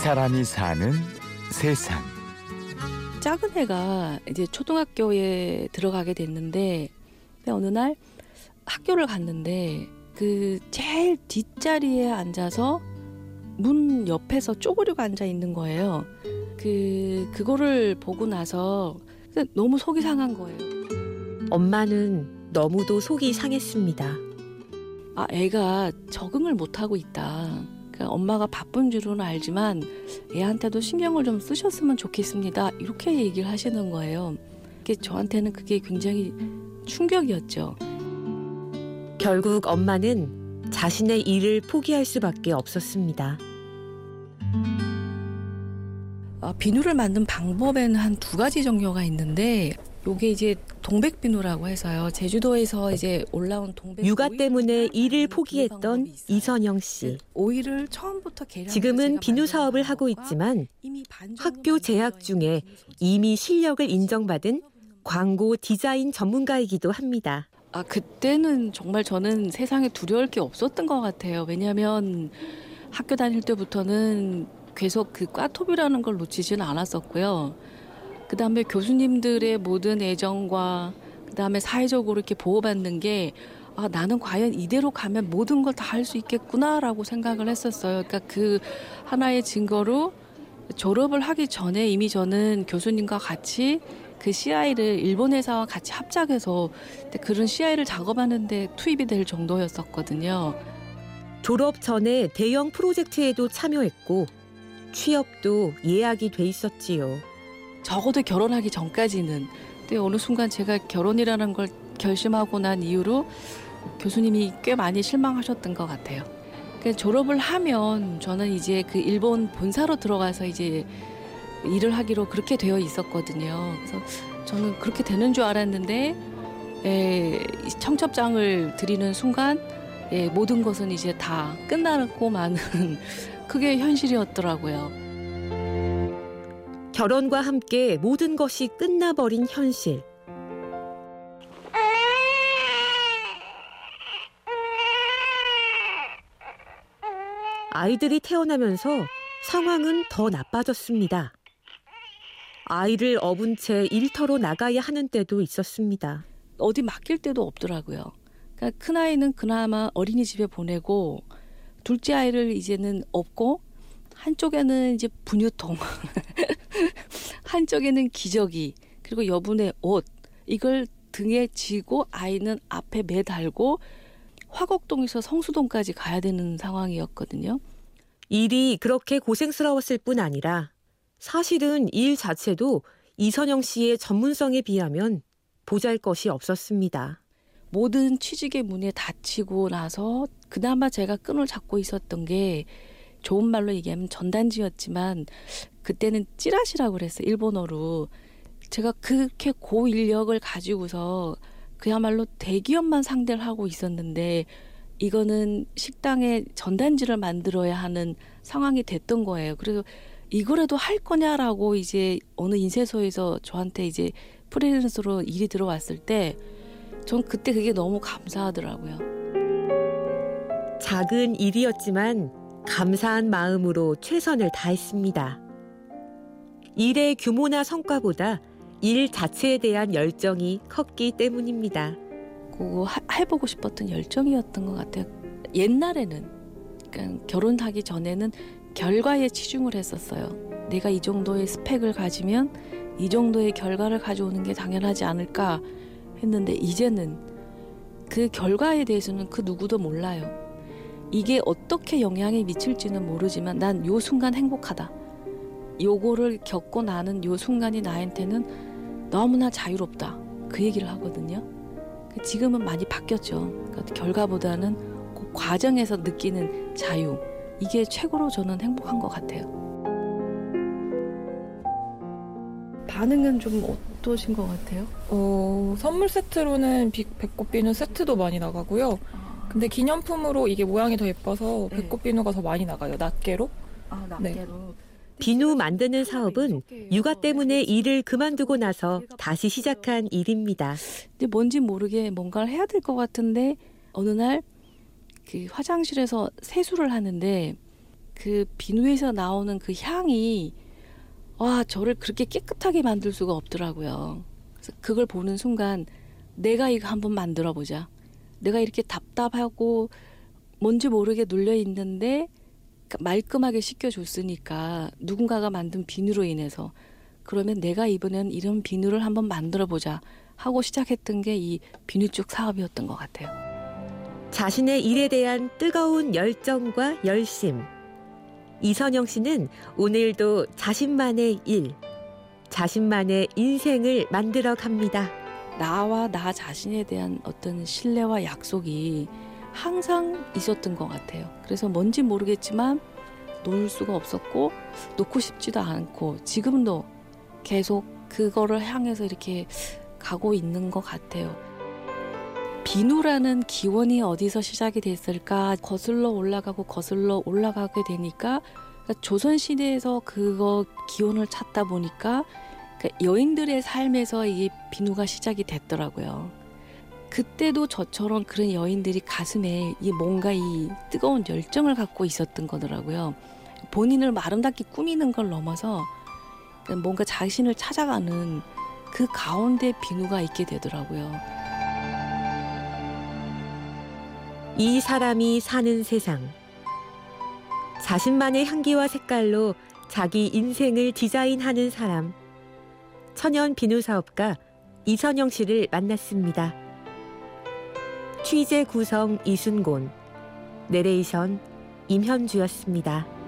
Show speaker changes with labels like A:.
A: 사람이 사는 세상.
B: 작은 애가 이제 초등학교에 들어가게 됐는데 어느 날 학교를 갔는데 그 제일 뒷자리에 앉아서 문 옆에서 쪼그리고 앉아 있는 거예요. 그 그거를 보고 나서 너무 속이 상한 거예요.
C: 엄마는 너무도 속이 상했습니다.
B: 아, 애가 적응을 못 하고 있다. 그러니까 엄마가 바쁜 줄은 알지만 애한테도 신경을 좀 쓰셨으면 좋겠습니다. 이렇게 얘기를 하시는 거예요. 그게 저한테는 그게 굉장히 충격이었죠.
C: 결국 엄마는 자신의 일을 포기할 수밖에 없었습니다.
B: 어, 비누를 만든 방법에는 한 두 가지 종류가 있는데 요게 이제 동백비누라고 해서요. 제주도에서 이제 올라온 동백
C: 육아 때문에 일을 포기했던 이선영 씨.
B: 오일을 처음부터
C: 지금은 비누 사업을 하고 있지만 학교 재학 중에 이미 실력을 인정받은 광고 디자인 전문가이기도 합니다.
B: 아 그때는 정말 저는 세상에 두려울 게 없었던 것 같아요. 왜냐하면 학교 다닐 때부터는 계속 그 꽈톱이라는 걸 놓치지는 않았었고요. 그 다음에 교수님들의 모든 애정과 그 다음에 사회적으로 이렇게 보호받는 게 아, 나는 과연 이대로 가면 모든 걸 다 할 수 있겠구나라고 생각을 했었어요. 그러니까 그 하나의 증거로 졸업을 하기 전에 이미 저는 교수님과 같이 그 CI를 일본 회사와 같이 합작해서 그런 CI를 작업하는데 투입이 될 정도였었거든요.
C: 졸업 전에 대형 프로젝트에도 참여했고 취업도 예약이 돼 있었지요.
B: 적어도 결혼하기 전까지는. 근데 어느 순간 제가 결혼이라는 걸 결심하고 난 이후로 교수님이 꽤 많이 실망하셨던 것 같아요. 그러니까 졸업을 하면 저는 이제 그 일본 본사로 들어가서 이제 일을 하기로 그렇게 되어 있었거든요. 그래서 저는 그렇게 되는 줄 알았는데 에, 청첩장을 드리는 순간 예, 모든 것은 이제 다 끝나고 마는 그게 현실이었더라고요.
C: 결혼과 함께 모든 것이 끝나버린 현실. 아이들이 태어나면서 상황은 더 나빠졌습니다. 아이를 업은 채 일터로 나가야 하는 때도 있었습니다.
B: 어디 맡길 데도 없더라고요. 그러니까 큰 아이는 그나마 어린이집에 보내고 둘째 아이를 이제는 업고 한쪽에는 이제 분유통, 한쪽에는 기저귀, 그리고 여분의 옷 이걸 등에 지고 아이는 앞에 매달고 화곡동에서 성수동까지 가야 되는 상황이었거든요.
C: 일이 그렇게 고생스러웠을 뿐 아니라 사실은 일 자체도 이선영 씨의 전문성에 비하면 보잘 것이 없었습니다.
B: 모든 취직의 문에 닫히고 나서 그나마 제가 끈을 잡고 있었던 게 좋은 말로 얘기하면 전단지였지만 그때는 찌라시라고 그랬어요. 일본어로. 제가 그렇게 고인력을 가지고서 그야말로 대기업만 상대를 하고 있었는데 이거는 식당에 전단지를 만들어야 하는 상황이 됐던 거예요. 그래서 이거라도 할 거냐라고 이제 어느 인쇄소에서 저한테 이제 프리랜서로 일이 들어왔을 때 전 그때 그게 너무 감사하더라고요.
C: 작은 일이었지만 감사한 마음으로 최선을 다했습니다. 일의 규모나 성과보다 일 자체에 대한 열정이 컸기 때문입니다.
B: 그거 해보고 싶었던 열정이었던 것 같아요. 옛날에는 그러니까 결혼하기 전에는 결과에 치중을 했었어요. 내가 이 정도의 스펙을 가지면 이 정도의 결과를 가져오는 게 당연하지 않을까 했는데 이제는 그 결과에 대해서는 그 누구도 몰라요. 이게 어떻게 영향이 미칠지는 모르지만 난 요 순간 행복하다. 요거를 겪고 나는 요 순간이 나한테는 너무나 자유롭다. 그 얘기를 하거든요. 지금은 많이 바뀌었죠. 그러니까 결과보다는 그 과정에서 느끼는 자유. 이게 최고로 저는 행복한 것 같아요. 반응은 좀 어떠신 것 같아요?
D: 어, 선물 세트로는 배꼽 비누 세트도 많이 나가고요. 근데 기념품으로 이게 모양이 더 예뻐서 네. 배꼽 비누가 더 많이 나가요. 낱개로.
B: 아, 낱개로. 네.
C: 비누 만드는 사업은 육아 때문에 일을 그만두고 나서 다시 시작한 일입니다.
B: 근데 뭔지 모르게 뭔가를 해야 될 것 같은데 어느 날 그 화장실에서 세수를 하는데 그 비누에서 나오는 그 향이 와 저를 그렇게 깨끗하게 만들 수가 없더라고요. 그래서 그걸 보는 순간 내가 이거 한번 만들어 보자. 내가 이렇게 답답하고 뭔지 모르게 눌려 있는데 말끔하게 씻겨줬으니까 누군가가 만든 비누로 인해서 그러면 내가 이번엔 이런 비누를 한번 만들어 보자 하고 시작했던 게 이 비누 쪽 사업이었던 것 같아요.
C: 자신의 일에 대한 뜨거운 열정과 열심. 이선영 씨는 오늘도 자신만의 일, 자신만의 인생을 만들어 갑니다.
B: 나와 나 자신에 대한 어떤 신뢰와 약속이 항상 있었던 것 같아요. 그래서 뭔지 모르겠지만 놓을 수가 없었고 놓고 싶지도 않고 지금도 계속 그거를 향해서 이렇게 가고 있는 것 같아요. 비누라는 기원이 어디서 시작이 됐을까 거슬러 올라가고 거슬러 올라가게 되니까 그러니까 조선 시대에서 그거 기원을 찾다 보니까 그러니까 여인들의 삶에서 이 비누가 시작이 됐더라고요. 그때도 저처럼 그런 여인들이 가슴에 이 뭔가 이 뜨거운 열정을 갖고 있었던 거더라고요. 본인을 아름답게 꾸미는 걸 넘어서 뭔가 자신을 찾아가는 그 가운데 비누가 있게 되더라고요.
C: 이 사람이 사는 세상. 자신만의 향기와 색깔로 자기 인생을 디자인하는 사람. 천연 비누 사업가 이선영 씨를 만났습니다. 취재 구성 이순곤, 내레이션 임현주였습니다.